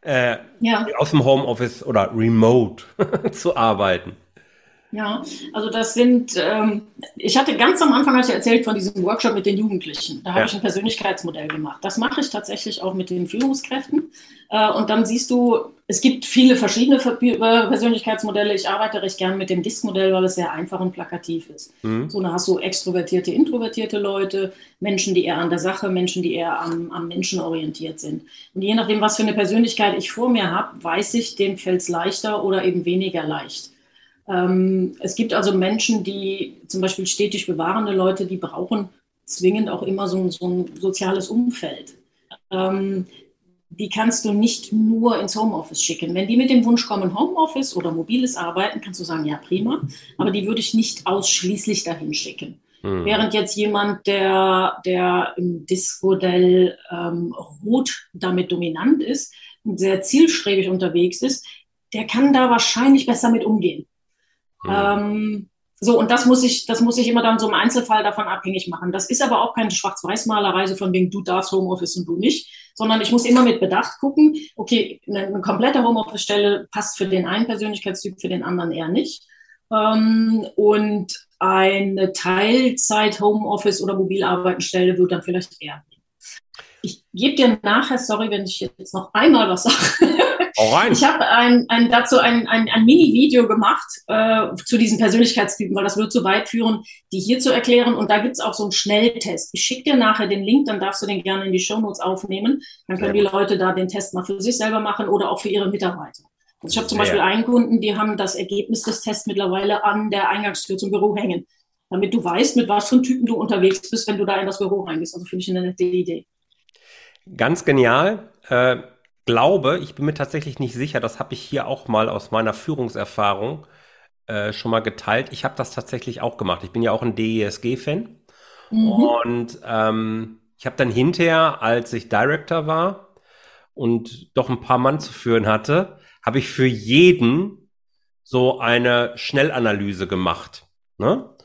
äh, ja. aus dem Homeoffice oder remote [LAUGHS] zu arbeiten? Ja, also das sind, ähm, ich hatte ganz am Anfang hatte ich erzählt von diesem Workshop mit den Jugendlichen. Da habe ja. ich ein Persönlichkeitsmodell gemacht. Das mache ich tatsächlich auch mit den Führungskräften. Äh, und dann siehst du, es gibt viele verschiedene Persönlichkeitsmodelle. Ich arbeite recht gern mit dem DISC-Modell, weil es sehr einfach und plakativ ist. Mhm. So, da hast du extrovertierte, introvertierte Leute, Menschen, die eher an der Sache, Menschen, die eher am, am Menschen orientiert sind. Und je nachdem, was für eine Persönlichkeit ich vor mir habe, weiß ich, dem fällt es leichter oder eben weniger leicht. Ähm, es gibt also Menschen, die zum Beispiel stetig bewahrende Leute, die brauchen zwingend auch immer so ein, so ein soziales Umfeld. Ähm, die kannst du nicht nur ins Homeoffice schicken. Wenn die mit dem Wunsch kommen, Homeoffice oder mobiles Arbeiten, kannst du sagen, ja, prima. Aber die würde ich nicht ausschließlich dahin schicken. Mhm. Während jetzt jemand, der, der im Disk-Modell ähm, rot damit dominant ist und sehr zielstrebig unterwegs ist, der kann da wahrscheinlich besser mit umgehen. Ähm, so, und das muss ich, das muss ich immer dann so im Einzelfall davon abhängig machen. Das ist aber auch keine Schwarz-Weiß-Malerei, so von wegen, du darfst Homeoffice und du nicht, sondern ich muss immer mit Bedacht gucken, okay, eine, eine komplette Homeoffice-Stelle passt für den einen Persönlichkeitstyp, für den anderen eher nicht. Ähm, und eine Teilzeit-Homeoffice- oder Mobilarbeitenstelle wird dann vielleicht eher. Ich gebe dir nachher, sorry, wenn ich jetzt noch einmal was sage. Ich habe ein, ein, dazu ein, ein, ein Mini-Video gemacht äh, zu diesen Persönlichkeitstypen, weil das wird zu weit führen, die hier zu erklären. Und da gibt's auch so einen Schnelltest. Ich schicke dir nachher den Link, dann darfst du den gerne in die Show Notes aufnehmen. Dann können die Leute da den Test mal für sich selber machen oder auch für ihre Mitarbeiter. Also ich habe zum Beispiel einen Kunden, die haben das Ergebnis des Tests mittlerweile an der Eingangstür zum Büro hängen, damit du weißt, mit was für einem Typen du unterwegs bist, wenn du da in das Büro reingehst. Also finde ich eine nette Idee. Ganz genial. Äh glaube, ich bin mir tatsächlich nicht sicher, das habe ich hier auch mal aus meiner Führungserfahrung äh, schon mal geteilt. Ich habe das tatsächlich auch gemacht. Ich bin ja auch ein DESG-Fan. Mhm. Und ähm, ich habe dann hinterher, als ich Director war und doch ein paar Mann zu führen hatte, habe ich für jeden so eine Schnellanalyse gemacht. Ne?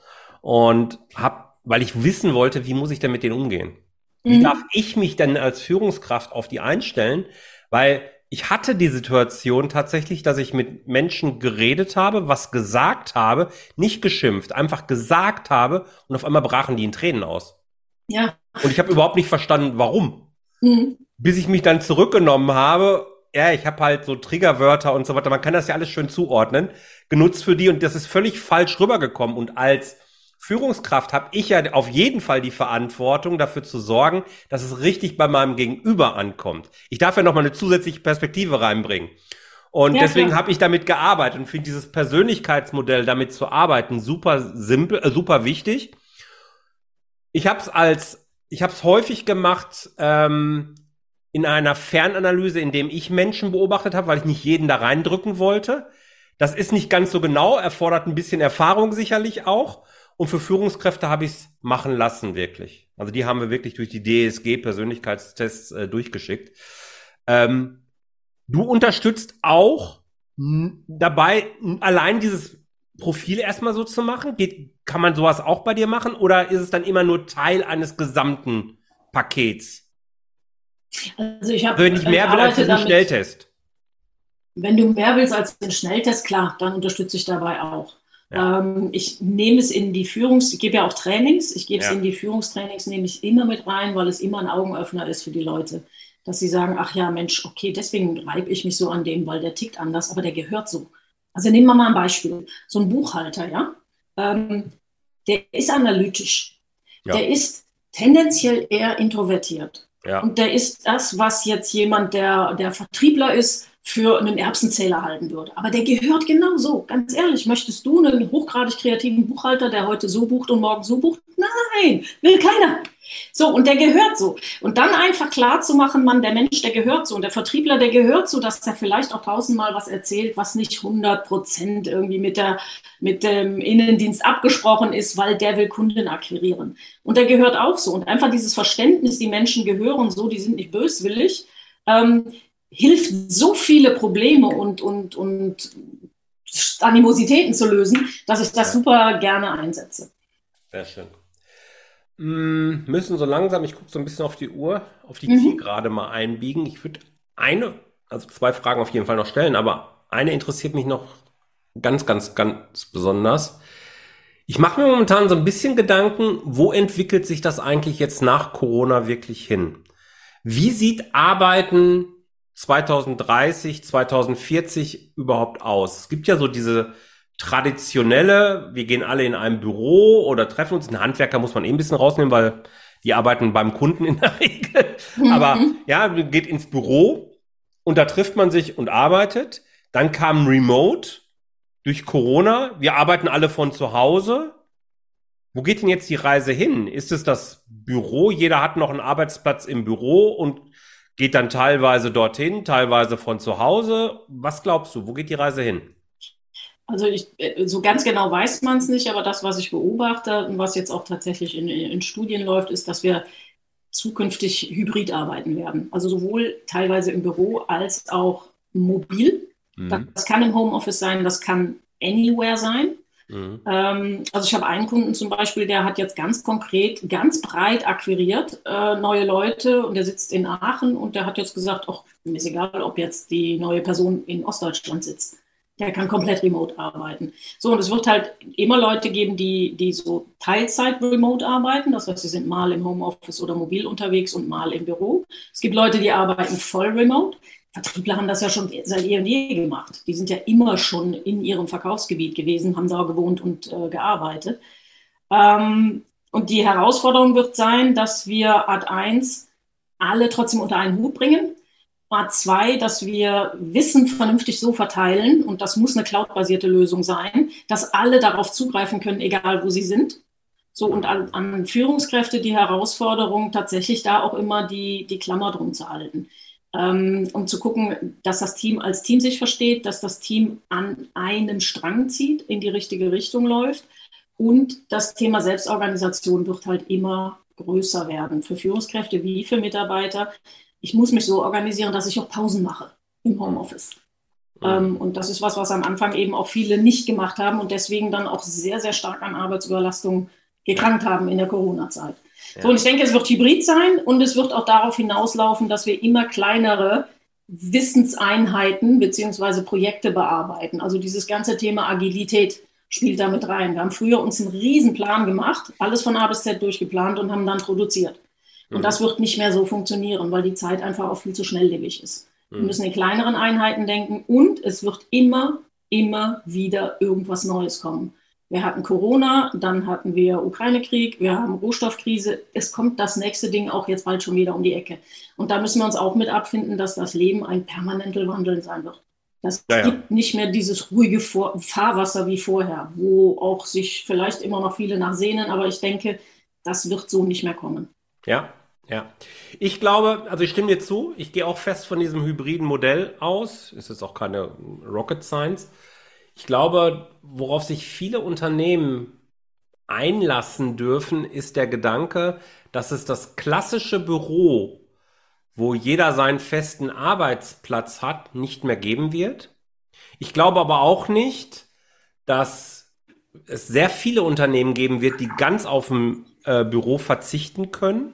Und habe, weil ich wissen wollte, wie muss ich denn mit denen umgehen? Wie mhm. darf ich mich denn als Führungskraft auf die einstellen, weil ich hatte die Situation tatsächlich, dass ich mit Menschen geredet habe, was gesagt habe, nicht geschimpft, einfach gesagt habe und auf einmal brachen die in Tränen aus. Ja. Und ich habe überhaupt nicht verstanden, warum. Mhm. Bis ich mich dann zurückgenommen habe, ja, ich habe halt so Triggerwörter und so weiter, man kann das ja alles schön zuordnen, genutzt für die und das ist völlig falsch rübergekommen. Und als Führungskraft habe ich ja auf jeden Fall die Verantwortung, dafür zu sorgen, dass es richtig bei meinem Gegenüber ankommt. Ich darf ja noch mal eine zusätzliche Perspektive reinbringen. Und ja, deswegen habe ich damit gearbeitet und finde dieses Persönlichkeitsmodell damit zu arbeiten super simpel, äh, super wichtig. Ich habe es als, ich habe es häufig gemacht ähm, in einer Fernanalyse, in dem ich Menschen beobachtet habe, weil ich nicht jeden da reindrücken wollte. Das ist nicht ganz so genau, erfordert ein bisschen Erfahrung sicherlich auch. Und für Führungskräfte habe ich es machen lassen, wirklich. Also die haben wir wirklich durch die DSG-Persönlichkeitstests äh, durchgeschickt. Ähm, du unterstützt auch dabei, allein dieses Profil erstmal so zu machen? Geht, kann man sowas auch bei dir machen? Oder ist es dann immer nur Teil eines gesamten Pakets? Also ich habe. Wenn ich mehr will als den Schnelltest. Wenn du mehr willst als den Schnelltest, klar, dann unterstütze ich dabei auch. Ja. Ähm, ich nehme es in die Führungs, ich gebe ja auch Trainings, ich gebe ja. es in die Führungstrainings, nehme ich immer mit rein, weil es immer ein Augenöffner ist für die Leute. Dass sie sagen, ach ja, Mensch, okay, deswegen reibe ich mich so an dem, weil der tickt anders, aber der gehört so. Also nehmen wir mal ein Beispiel. So ein Buchhalter, ja, ähm, der ist analytisch. Ja. Der ist tendenziell eher introvertiert. Ja. Und der ist das, was jetzt jemand, der, der Vertriebler ist, für einen Erbsenzähler halten würde. Aber der gehört genau so. Ganz ehrlich, möchtest du einen hochgradig kreativen Buchhalter, der heute so bucht und morgen so bucht? Nein, will keiner. So, und der gehört so. Und dann einfach klar zu machen, man, der Mensch, der gehört so. Und der Vertriebler, der gehört so, dass er vielleicht auch tausendmal was erzählt, was nicht 100 Prozent irgendwie mit, der, mit dem Innendienst abgesprochen ist, weil der will Kunden akquirieren. Und der gehört auch so. Und einfach dieses Verständnis, die Menschen gehören so, die sind nicht böswillig. Ähm, hilft, so viele Probleme und, und, und Animositäten zu lösen, dass ich das super gerne einsetze. Sehr schön. Mm, müssen so langsam, ich gucke so ein bisschen auf die Uhr, auf die mhm. Zielgerade mal einbiegen. Ich würde eine, also zwei Fragen auf jeden Fall noch stellen, aber eine interessiert mich noch ganz, ganz, ganz besonders. Ich mache mir momentan so ein bisschen Gedanken, wo entwickelt sich das eigentlich jetzt nach Corona wirklich hin? Wie sieht Arbeiten 2030, 2040 überhaupt aus? Es gibt ja so diese traditionelle, wir gehen alle in einem Büro oder treffen uns. Ein Handwerker muss man eh ein bisschen rausnehmen, weil die arbeiten beim Kunden in der [LAUGHS] Regel. Aber mhm. ja, geht ins Büro und da trifft man sich und arbeitet. Dann kam Remote durch Corona. Wir arbeiten alle von zu Hause. Wo geht denn jetzt die Reise hin? Ist es das Büro? Jeder hat noch einen Arbeitsplatz im Büro und geht dann teilweise dorthin, teilweise von zu Hause. Was glaubst du? Wo geht die Reise hin? Also ich, äh, so ganz genau weiß man es nicht, aber das, was ich beobachte und was jetzt auch tatsächlich in, in Studien läuft, ist, dass wir zukünftig hybrid arbeiten werden. Also sowohl teilweise im Büro als auch mobil. Mhm. Das kann im Homeoffice sein, das kann anywhere sein. Mhm. Ähm, also ich habe einen Kunden zum Beispiel, der hat jetzt ganz konkret, ganz breit akquiriert äh, neue Leute und der sitzt in Aachen und der hat jetzt gesagt, ach, mir ist egal, ob jetzt die neue Person in Ostdeutschland sitzt. Der kann komplett remote arbeiten. So, und es wird halt immer Leute geben, die, die so Teilzeit remote arbeiten. Das heißt, sie sind mal im Homeoffice oder mobil unterwegs und mal im Büro. Es gibt Leute, die arbeiten voll remote. Vertriebler haben das ja schon seit eh und je gemacht. Die sind ja immer schon in ihrem Verkaufsgebiet gewesen, haben da gewohnt und äh, gearbeitet. Ähm, und die Herausforderung wird sein, dass wir Art 1 alle trotzdem unter einen Hut bringen. Art 2, dass wir Wissen vernünftig so verteilen, und das muss eine cloud-basierte Lösung sein, dass alle darauf zugreifen können, egal wo sie sind. So, und an, an Führungskräfte die Herausforderung, tatsächlich da auch immer die, die Klammer drum zu halten um zu gucken, dass das Team als Team sich versteht, dass das Team an einem Strang zieht, in die richtige Richtung läuft. Und das Thema Selbstorganisation wird halt immer größer werden, für Führungskräfte wie für Mitarbeiter. Ich muss mich so organisieren, dass ich auch Pausen mache im Homeoffice. Mhm. Ähm, und das ist was, was am Anfang eben auch viele nicht gemacht haben und deswegen dann auch sehr, sehr stark an Arbeitsüberlastung gekrankt haben in der Corona-Zeit. So, und ich denke, es wird hybrid sein und es wird auch darauf hinauslaufen, dass wir immer kleinere Wissenseinheiten beziehungsweise Projekte bearbeiten. Also dieses ganze Thema Agilität spielt damit rein. Wir haben früher uns einen Riesenplan gemacht, alles von A bis Z durchgeplant und haben dann produziert. Und mhm. das wird nicht mehr so funktionieren, weil die Zeit einfach auch viel zu schnelllebig ist. Mhm. Wir müssen in kleineren Einheiten denken und es wird immer, immer wieder irgendwas Neues kommen. Wir hatten Corona, dann hatten wir Ukraine-Krieg, wir haben Rohstoffkrise. Es kommt das nächste Ding auch jetzt bald schon wieder um die Ecke. Und da müssen wir uns auch mit abfinden, dass das Leben ein permanentes Wandeln sein wird. Das ja, ja. gibt nicht mehr dieses ruhige Fahrwasser wie vorher, wo auch sich vielleicht immer noch viele nachsehnen, aber ich denke, das wird so nicht mehr kommen. Ja, ja. Ich glaube, also ich stimme dir zu, ich gehe auch fest von diesem hybriden Modell aus. Es ist auch keine Rocket Science. Ich glaube, worauf sich viele Unternehmen einlassen dürfen, ist der Gedanke, dass es das klassische Büro, wo jeder seinen festen Arbeitsplatz hat, nicht mehr geben wird. Ich glaube aber auch nicht, dass es sehr viele Unternehmen geben wird, die ganz auf dem äh, Büro verzichten können,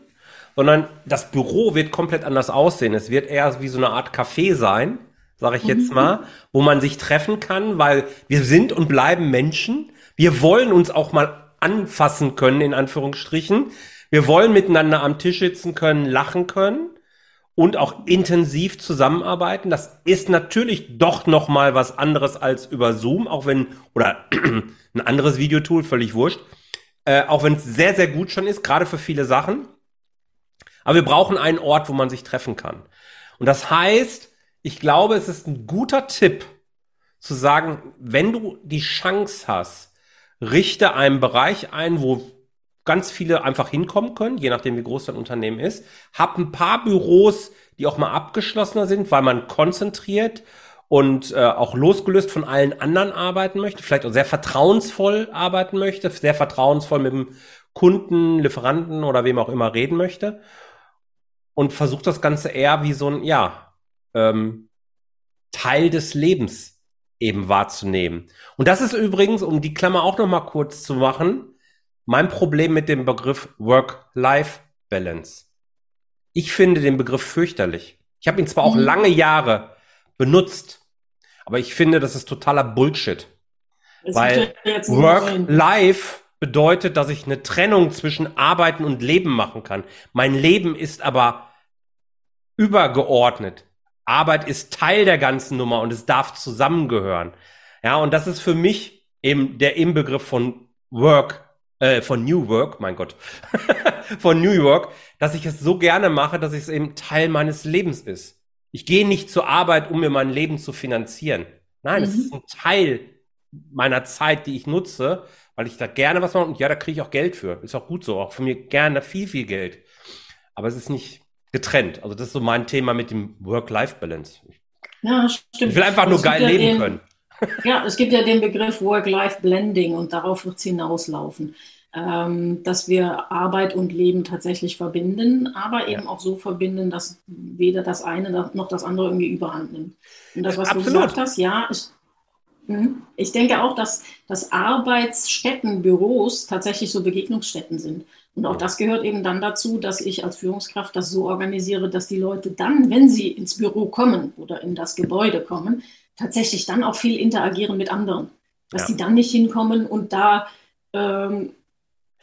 sondern das Büro wird komplett anders aussehen. Es wird eher wie so eine Art Café sein, sage ich jetzt mhm. mal, wo man sich treffen kann, weil wir sind und bleiben Menschen. Wir wollen uns auch mal anfassen können, in Anführungsstrichen. Wir wollen miteinander am Tisch sitzen können, lachen können und auch intensiv zusammenarbeiten. Das ist natürlich doch noch mal was anderes als über Zoom, auch wenn oder [CLEARS THROAT] ein anderes Videotool, völlig wurscht. Äh, auch wenn es sehr sehr gut schon ist, gerade für viele Sachen. Aber wir brauchen einen Ort, wo man sich treffen kann. Und das heißt, ich glaube, es ist ein guter Tipp zu sagen, wenn du die Chance hast, richte einen Bereich ein, wo ganz viele einfach hinkommen können, je nachdem wie groß dein Unternehmen ist. Hab ein paar Büros, die auch mal abgeschlossener sind, weil man konzentriert und äh, auch losgelöst von allen anderen arbeiten möchte, vielleicht auch sehr vertrauensvoll arbeiten möchte, sehr vertrauensvoll mit dem Kunden, Lieferanten oder wem auch immer reden möchte und versucht das Ganze eher wie so ein, ja, ähm, Teil des Lebens eben wahrzunehmen. Und das ist übrigens, um die Klammer auch noch mal kurz zu machen, mein Problem mit dem Begriff Work-Life-Balance. Ich finde den Begriff fürchterlich. Ich habe ihn zwar auch mhm. lange Jahre benutzt, aber ich finde, das ist totaler Bullshit. Das weil Work-Life bedeutet, dass ich eine Trennung zwischen Arbeiten und Leben machen kann. Mein Leben ist aber übergeordnet. Arbeit ist Teil der ganzen Nummer und es darf zusammengehören. Ja, und das ist für mich eben der Inbegriff von Work, äh, von New Work, mein Gott, [LAUGHS] von New York, dass ich es so gerne mache, dass es eben Teil meines Lebens ist. Ich gehe nicht zur Arbeit, um mir mein Leben zu finanzieren. Nein, mhm. es ist ein Teil meiner Zeit, die ich nutze, weil ich da gerne was mache und ja, da kriege ich auch Geld für. Ist auch gut so, auch von mir gerne viel, viel Geld. Aber es ist nicht getrennt. Also das ist so mein Thema mit dem Work-Life-Balance. Ja, stimmt. Ich will einfach nur geil ja leben den, können. Ja, es gibt ja den Begriff Work-Life-Blending und darauf wird es hinauslaufen, ähm, dass wir Arbeit und Leben tatsächlich verbinden, aber eben auch so verbinden, dass weder das eine noch das andere irgendwie überhand nimmt. Und das, was Absolut. du gesagt hast, ja, ich, hm, ich denke auch, dass, dass Arbeitsstätten, Büros tatsächlich so Begegnungsstätten sind. Und auch das gehört eben dann dazu, dass ich als Führungskraft das so organisiere, dass die Leute dann, wenn sie ins Büro kommen oder in das Gebäude kommen, tatsächlich dann auch viel interagieren mit anderen. Dass ja. sie dann nicht hinkommen und da ähm,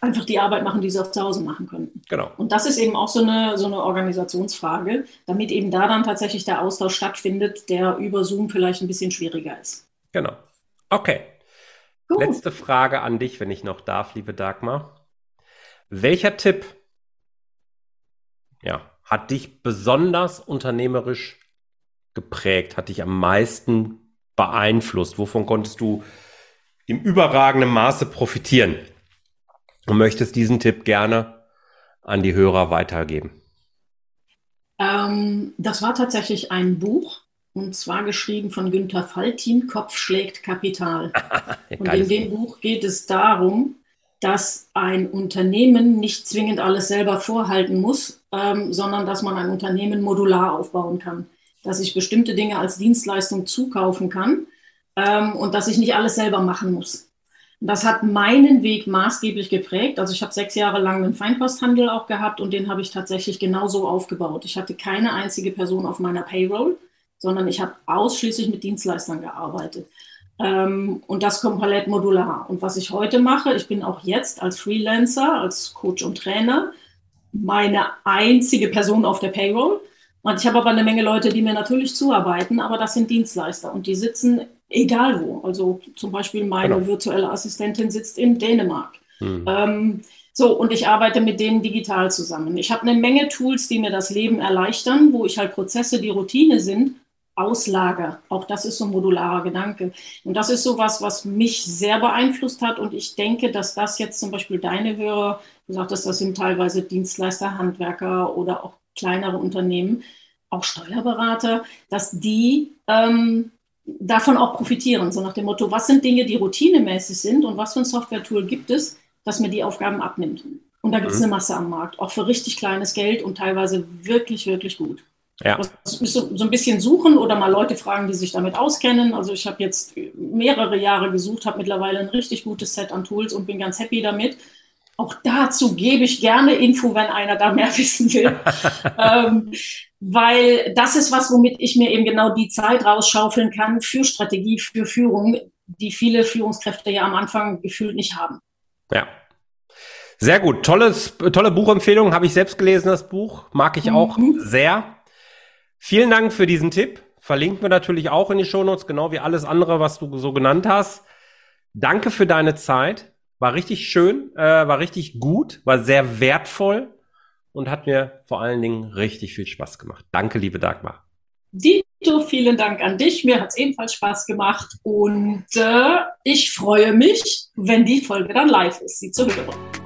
einfach die Arbeit machen, die sie auch zu Hause machen könnten. Genau. Und das ist eben auch so eine, so eine Organisationsfrage, damit eben da dann tatsächlich der Austausch stattfindet, der über Zoom vielleicht ein bisschen schwieriger ist. Genau. Okay. Gut. Letzte Frage an dich, wenn ich noch darf, liebe Dagmar. Welcher Tipp ja, hat dich besonders unternehmerisch geprägt, hat dich am meisten beeinflusst? Wovon konntest du im überragenden Maße profitieren? Und möchtest diesen Tipp gerne an die Hörer weitergeben? Ähm, das war tatsächlich ein Buch, und zwar geschrieben von Günther Faltin, Kopf schlägt Kapital. [LAUGHS] und in dem Buch geht es darum, dass ein Unternehmen nicht zwingend alles selber vorhalten muss, ähm, sondern dass man ein Unternehmen modular aufbauen kann. Dass ich bestimmte Dinge als Dienstleistung zukaufen kann ähm, und dass ich nicht alles selber machen muss. Das hat meinen Weg maßgeblich geprägt. Also ich habe sechs Jahre lang einen Feinkosthandel auch gehabt und den habe ich tatsächlich genauso aufgebaut. Ich hatte keine einzige Person auf meiner Payroll, sondern ich habe ausschließlich mit Dienstleistern gearbeitet. Ähm, und das komplett modular. Und was ich heute mache, ich bin auch jetzt als Freelancer, als Coach und Trainer meine einzige Person auf der Payroll. Und ich habe aber eine Menge Leute, die mir natürlich zuarbeiten, aber das sind Dienstleister und die sitzen egal wo. Also zum Beispiel meine genau. virtuelle Assistentin sitzt in Dänemark. Mhm. Ähm, so, und ich arbeite mit denen digital zusammen. Ich habe eine Menge Tools, die mir das Leben erleichtern, wo ich halt Prozesse, die Routine sind, auslager. Auch das ist so ein modularer Gedanke. Und das ist so was, was mich sehr beeinflusst hat. Und ich denke, dass das jetzt zum Beispiel deine Hörer, du sagtest, das sind teilweise Dienstleister, Handwerker oder auch kleinere Unternehmen, auch Steuerberater, dass die ähm, davon auch profitieren. So nach dem Motto, was sind Dinge, die routinemäßig sind und was für ein Software-Tool gibt es, das mir die Aufgaben abnimmt. Und da gibt es mhm. eine Masse am Markt, auch für richtig kleines Geld und teilweise wirklich, wirklich gut. Ja. Das ist so, so, ein bisschen suchen oder mal Leute fragen, die sich damit auskennen. Also ich habe jetzt mehrere Jahre gesucht, habe mittlerweile ein richtig gutes Set an Tools und bin ganz happy damit. Auch dazu gebe ich gerne Info, wenn einer da mehr [LAUGHS] wissen will. [LAUGHS] ähm, weil das ist was, womit ich mir eben genau die Zeit rausschaufeln kann für Strategie, für Führung, die viele Führungskräfte ja am Anfang gefühlt nicht haben. Ja. Sehr gut. Tolles, tolle Buchempfehlung. Habe ich selbst gelesen, das Buch. Mag ich auch mhm. sehr. Vielen Dank für diesen Tipp. Verlinken wir natürlich auch in die Shownotes, genau wie alles andere, was du so genannt hast. Danke für deine Zeit. War richtig schön, äh, war richtig gut, war sehr wertvoll und hat mir vor allen Dingen richtig viel Spaß gemacht. Danke, liebe Dagmar. Dito, vielen Dank an dich. Mir hat es ebenfalls Spaß gemacht und äh, ich freue mich, wenn die Folge dann live ist, sie zu hören.